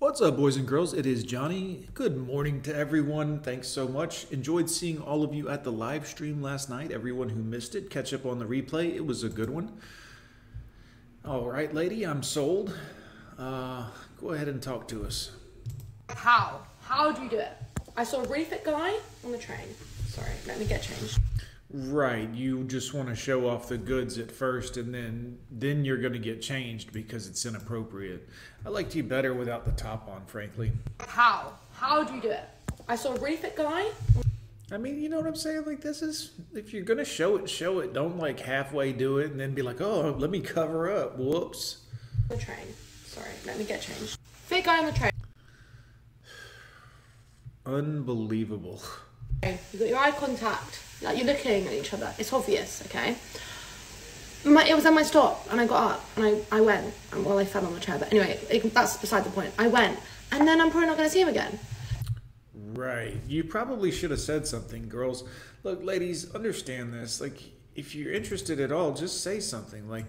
What's up, boys and girls? It is Johnny. Good morning to everyone. Thanks so much. Enjoyed seeing all of you at the live stream last night. Everyone who missed it, catch up on the replay. It was a good one. All right, lady, I'm sold. Uh, go ahead and talk to us. How? How do you do it? I saw a really fit guy on the train. Sorry, let me get changed. Right, you just want to show off the goods at first, and then then you're going to get changed because it's inappropriate. I liked you better without the top on, frankly. How? How do you do it? I saw a really fit guy I mean, you know what I'm saying? Like, this is if you're gonna show it, show it. Don't like halfway do it and then be like, oh, let me cover up. Whoops. the train. Sorry, let me get changed. Fit guy on the train. Unbelievable. You got your eye contact. Like you're looking at each other. It's obvious, okay? My, it was at my stop, and I got up, and I, I went. And, well, I fell on the chair, but anyway, it, that's beside the point. I went, and then I'm probably not going to see him again. Right. You probably should have said something, girls. Look, ladies, understand this. Like, if you're interested at all, just say something. Like,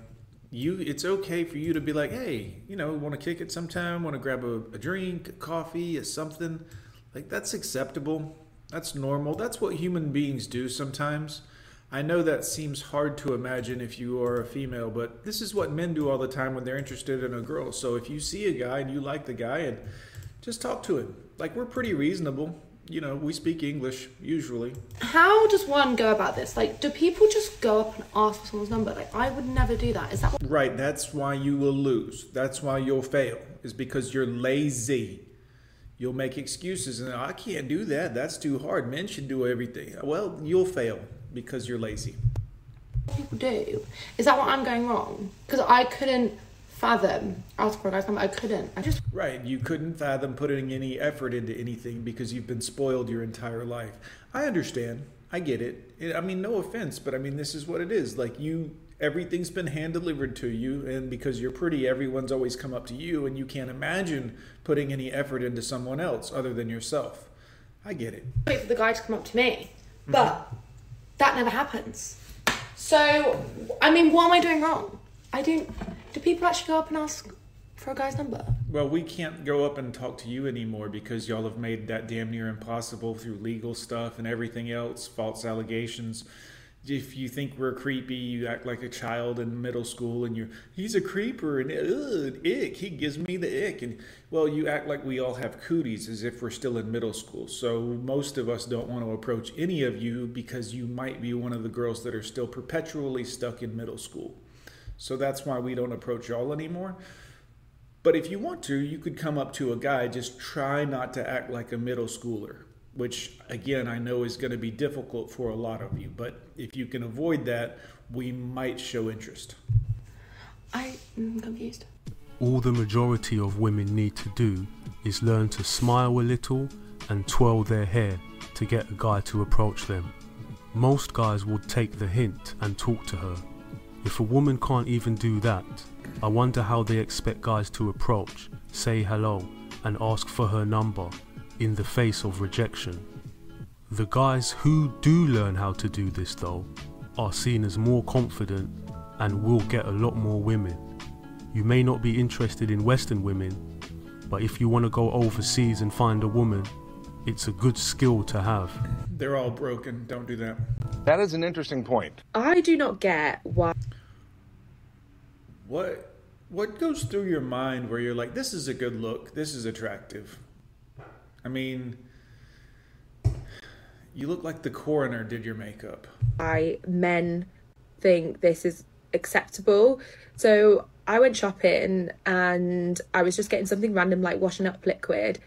you, it's okay for you to be like, hey, you know, want to kick it sometime? Want to grab a, a drink, a coffee, something? Like, that's acceptable. That's normal. That's what human beings do sometimes. I know that seems hard to imagine if you are a female, but this is what men do all the time when they're interested in a girl. So if you see a guy and you like the guy, and just talk to him. Like we're pretty reasonable. You know, we speak English usually. How does one go about this? Like, do people just go up and ask for someone's number? Like, I would never do that. Is that? Right, that's why you will lose. That's why you'll fail. Is because you're lazy. You'll make excuses and I can't do that. That's too hard. Men should do everything. Well, you'll fail because you're lazy. people do. Is that what I'm going wrong? Because I couldn't fathom asking for a guy's number. I couldn't. I just Right, you couldn't fathom putting any effort into anything because you've been spoiled your entire life. I understand. I get. It- I mean, no offense, but I mean, this is what it is. Like, you, everything's been hand delivered to you, and because you're pretty, everyone's always come up to you, and you can't imagine putting any effort into someone else other than yourself. I get it. wait for the guy to come up to me, mm-hmm. but that never happens. So, I mean, what am I doing wrong? I don't. Do people actually go up and ask for a guy's number? Well, we can't go up and talk to you anymore because y'all have made that damn near impossible through legal stuff and everything else, false allegations. If you think we're creepy, you act like a child in middle school, and you're he's a creeper and ugh, ick. He gives me the ick, and well, you act like we all have cooties as if we're still in middle school. So most of us don't want to approach any of you because you might be one of the girls that are still perpetually stuck in middle school. So that's why we don't approach y'all anymore. But if you want to, you could come up to a guy, just try not to act like a middle schooler, which again, I know is going to be difficult for a lot of you. But if you can avoid that, we might show interest. I, am confused. All the majority of women need to do is learn to smile a little and twirl their hair to get a guy to approach them. Most guys will take the hint and talk to her. If a woman can't even do that, I wonder how they expect guys to approach, say hello, and ask for her number in the face of rejection. The guys who do learn how to do this, though, are seen as more confident and will get a lot more women. You may not be interested in Western women, but if you want to go overseas and find a woman, it's a good skill to have. They're all broken. Don't do that. That is an interesting point. I do not get why What what goes through your mind where you're like, this is a good look, this is attractive? I mean, you look like the coroner did your makeup. I men think this is acceptable. So I went shopping and I was just getting something random like washing up liquid.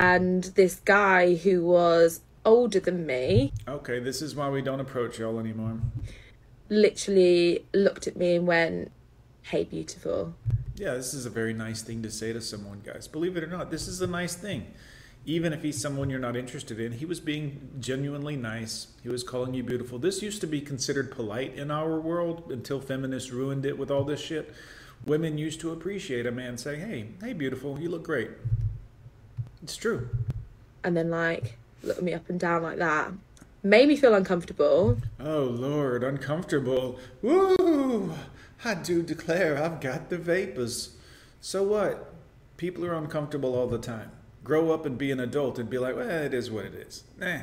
And this guy who was older than me Okay, this is why we don't approach y'all anymore. literally looked at me and went, Hey, beautiful. Yeah, this is a very nice thing to say to someone, guys. Believe it or not, this is a nice thing. Even if he's someone you're not interested in, he was being genuinely nice. He was calling you beautiful. This used to be considered polite in our world until feminists ruined it with all this shit. Women used to appreciate a man saying, "Hey, hey, beautiful, you look great." It's true. And then, like, looked me up and down like that. Made me feel uncomfortable. Oh Lord, uncomfortable. Woo! I do declare I've got the vapors. So what? People are uncomfortable all the time. Grow up and be an adult and be like, well, it is what it is. Eh.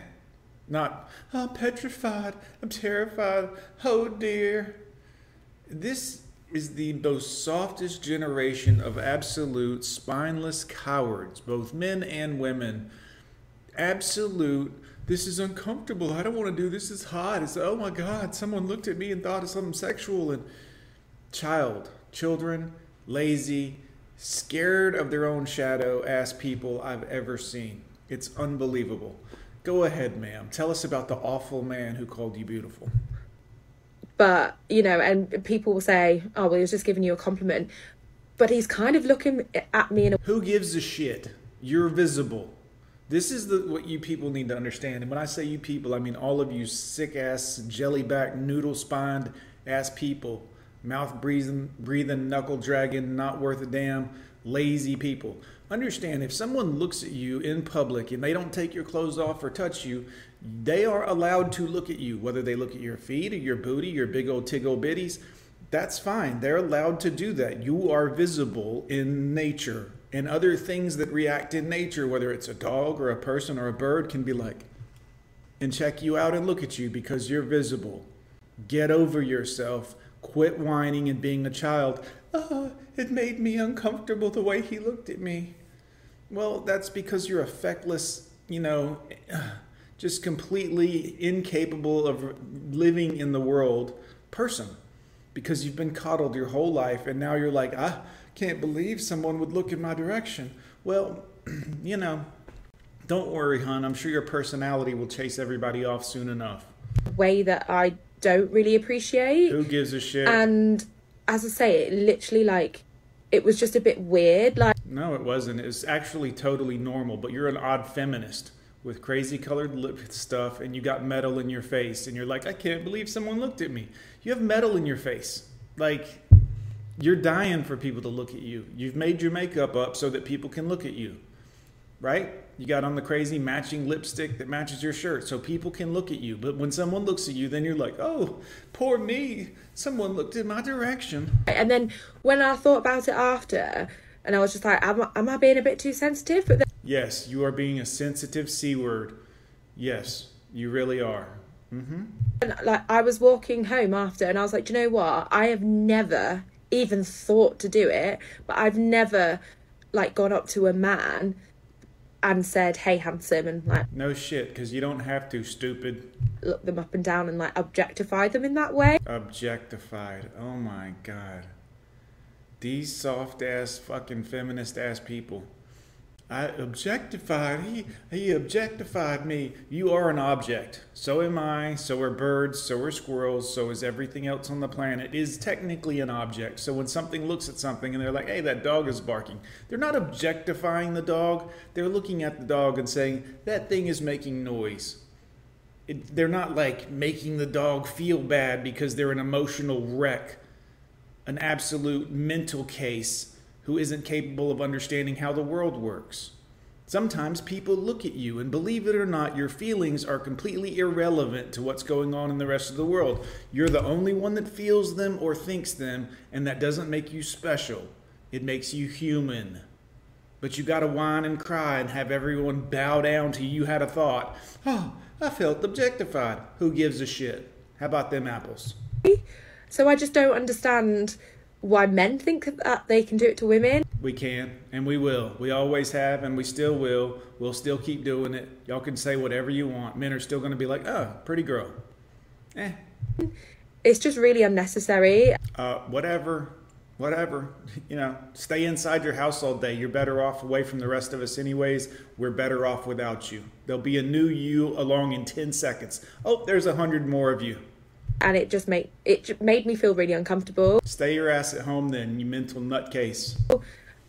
Not, I'm petrified, I'm terrified, oh dear. This is the most softest generation of absolute spineless cowards, both men and women. Absolute, this is uncomfortable, I don't want to do this, it's hot. It's, oh my God, someone looked at me and thought of something sexual. And child, children, lazy, scared of their own shadow ass people I've ever seen. It's unbelievable. Go ahead, ma'am. Tell us about the awful man who called you beautiful. But, you know, and people will say, oh, well, he was just giving you a compliment. But he's kind of looking at me in a Who gives a shit? You're visible. This is the what you people need to understand. And when I say you people, I mean all of you sick ass, jelly back, noodle spined ass people, mouth breathing, breathing, knuckle dragging, not worth a damn, lazy people. Understand if someone looks at you in public and they don't take your clothes off or touch you, they are allowed to look at you, whether they look at your feet or your booty, your big old tiggle bitties. That's fine. They're allowed to do that. You are visible in nature. And other things that react in nature, whether it's a dog or a person or a bird, can be like, and check you out and look at you because you're visible. Get over yourself. Quit whining and being a child. Oh, it made me uncomfortable the way he looked at me. Well, that's because you're a feckless, you know, just completely incapable of living in the world person because you've been coddled your whole life and now you're like, I can't believe someone would look in my direction. Well, you know, don't worry, hon. I'm sure your personality will chase everybody off soon enough. The way that I don't really appreciate. Who gives a shit? And as I say, it literally like it was just a bit weird. Like no, it wasn't. It was actually totally normal, but you're an odd feminist with crazy colored lip stuff and you got metal in your face and you're like, I can't believe someone looked at me. You have metal in your face. Like you're dying for people to look at you. You've made your makeup up so that people can look at you. Right? You got on the crazy matching lipstick that matches your shirt so people can look at you. But when someone looks at you, then you're like, oh, poor me. Someone looked in my direction. and then when I thought about it after and I was just like, am, I- am I being a bit too sensitive? But then Yes, you are being a sensitive C word. Yes, you really are. mm-hmm. like I was walking home after and I was like, Do you know what? I have never even thought to do it, but I've never like gone up to a man and said, Hey handsome and like No shit, because you don't have to, stupid. look them up and down and like objectify them in that way. Objectified. Oh my god. These soft ass fucking feminist ass people. I objectified. He he objectified me. You are an object. So am I. So are birds. So are squirrels. So is everything else on the planet. Is technically an object. So when something looks at something and they're like, "Hey, that dog is barking," they're not objectifying the dog. They're looking at the dog and saying that thing is making noise. It, they're not like making the dog feel bad because they're an emotional wreck, an absolute mental case who isn't capable of understanding how the world works. Sometimes people look at you, and believe it or not, your feelings are completely irrelevant to what's going on in the rest of the world. You're the only one that feels them or thinks them, and that doesn't make you special. It makes you human. But you gotta whine and cry and have everyone bow down to you had a thought. Oh, I felt objectified. Who gives a shit? How about them apples? So I just don't understand why men think that they can do it to women. We can, and we will. We always have, and we still will. We'll still keep doing it. Y'all can say whatever you want. Men are still gonna be like, oh, pretty girl. Eh, It's just really unnecessary. uh, whatever, whatever. You know, stay inside your house all day. You're better off away from the rest of us, anyways. We're better off without you. There'll be a new you along in 10 seconds. Oh, there's a hundred more of you. And it just made it made me feel really uncomfortable. Stay your ass at home then, you mental nutcase.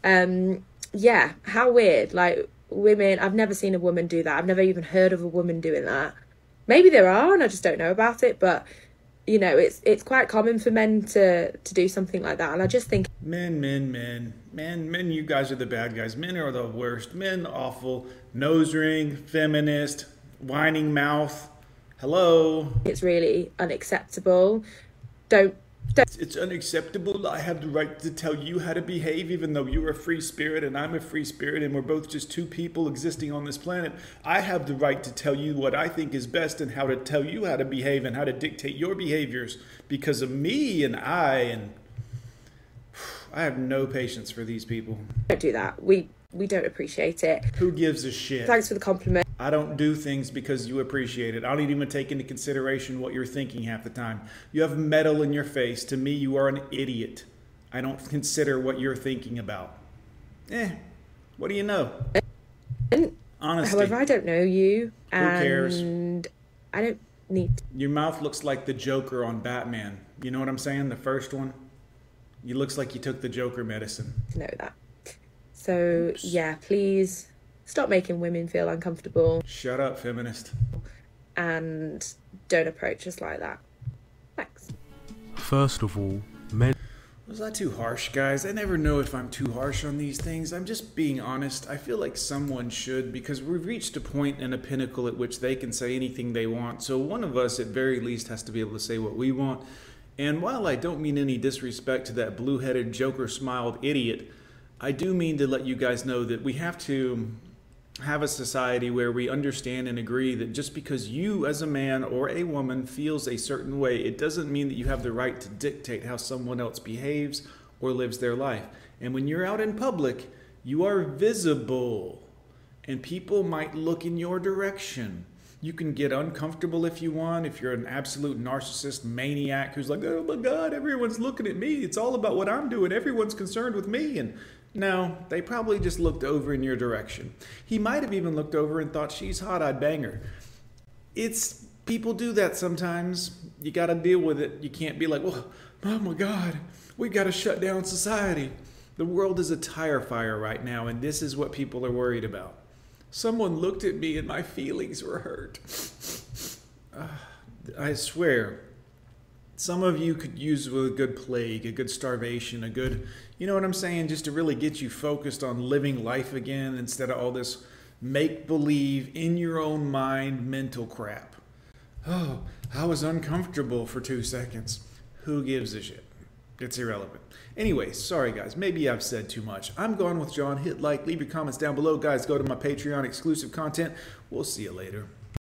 um yeah how weird like women i've never seen a woman do that i've never even heard of a woman doing that maybe there are and i just don't know about it but you know it's it's quite common for men to to do something like that and i just think Men, men, men. Men, men, you guys are the bad guys. Men are the worst. Men, awful. Nose ring, feminist, whining mouth. Hello. it's really unacceptable don't It's, it's unacceptable. I have the right to tell you how to behave, even though you're a free spirit and I'm a free spirit, and we're both just two people existing on this planet. I have the right to tell you what I think is best and how to tell you how to behave and how to dictate your behaviors because of me and I. And I have no patience for these people. Don't do that. We we don't appreciate it. Who gives a shit? Thanks for the compliment. I don't do things because you appreciate it. I don't even take into consideration what you're thinking half the time. You have metal in your face. To me, you are an idiot. I don't consider what you're thinking about. Eh, what do you know? Honesty. However, I don't know you, and cares? I don't need. To. Your mouth looks like the Joker on Batman. You know what I'm saying? The first one. You looks like you took the Joker medicine. to know that. So yeah, please stop making women feel uncomfortable Shut up, feminist. and don't approach us like that. Thanks. First of all, men Was that too harsh, guys? I never know if I'm too harsh on these things. I'm just being honest. I feel like someone should because we've reached a point and a pinnacle at which they can say anything they want. So one of us, at very least, has to be able to say what we want. And while I don't mean any disrespect to that blue headed, joker smiled idiot, I do mean to let you guys know that we have to have a society where we understand and agree that just because you as a man or a woman feels a certain way it doesn't mean that you have the right to dictate how someone else behaves or lives their life. And when you're out in public you are visible and people might look in your direction you can get uncomfortable if you want if you're an absolute narcissist maniac who's like oh my god everyone's looking at me it's all about what i'm doing everyone's concerned with me and no, they probably just looked over in your direction. He might have even looked over and thought she's hot, I'd bang her. It's people do that sometimes. You got to deal with it. You can't be like, "Well, oh my god, we got to shut down society." The world is a tire fire right now, and this is what people are worried about. Someone looked at me and my feelings were hurt. Ah, I swear, some of you could use a good plague, a good starvation, a good, you know what I'm saying, just to really get you focused on living life again instead of all this make believe in your own mind mental crap. Oh, I was uncomfortable for two seconds. Who gives a shit? It's irrelevant. Anyway, sorry guys, maybe I've said too much. I'm gone with John. Hit like, leave your comments down below. Guys, go to my Patreon exclusive content. We'll see you later.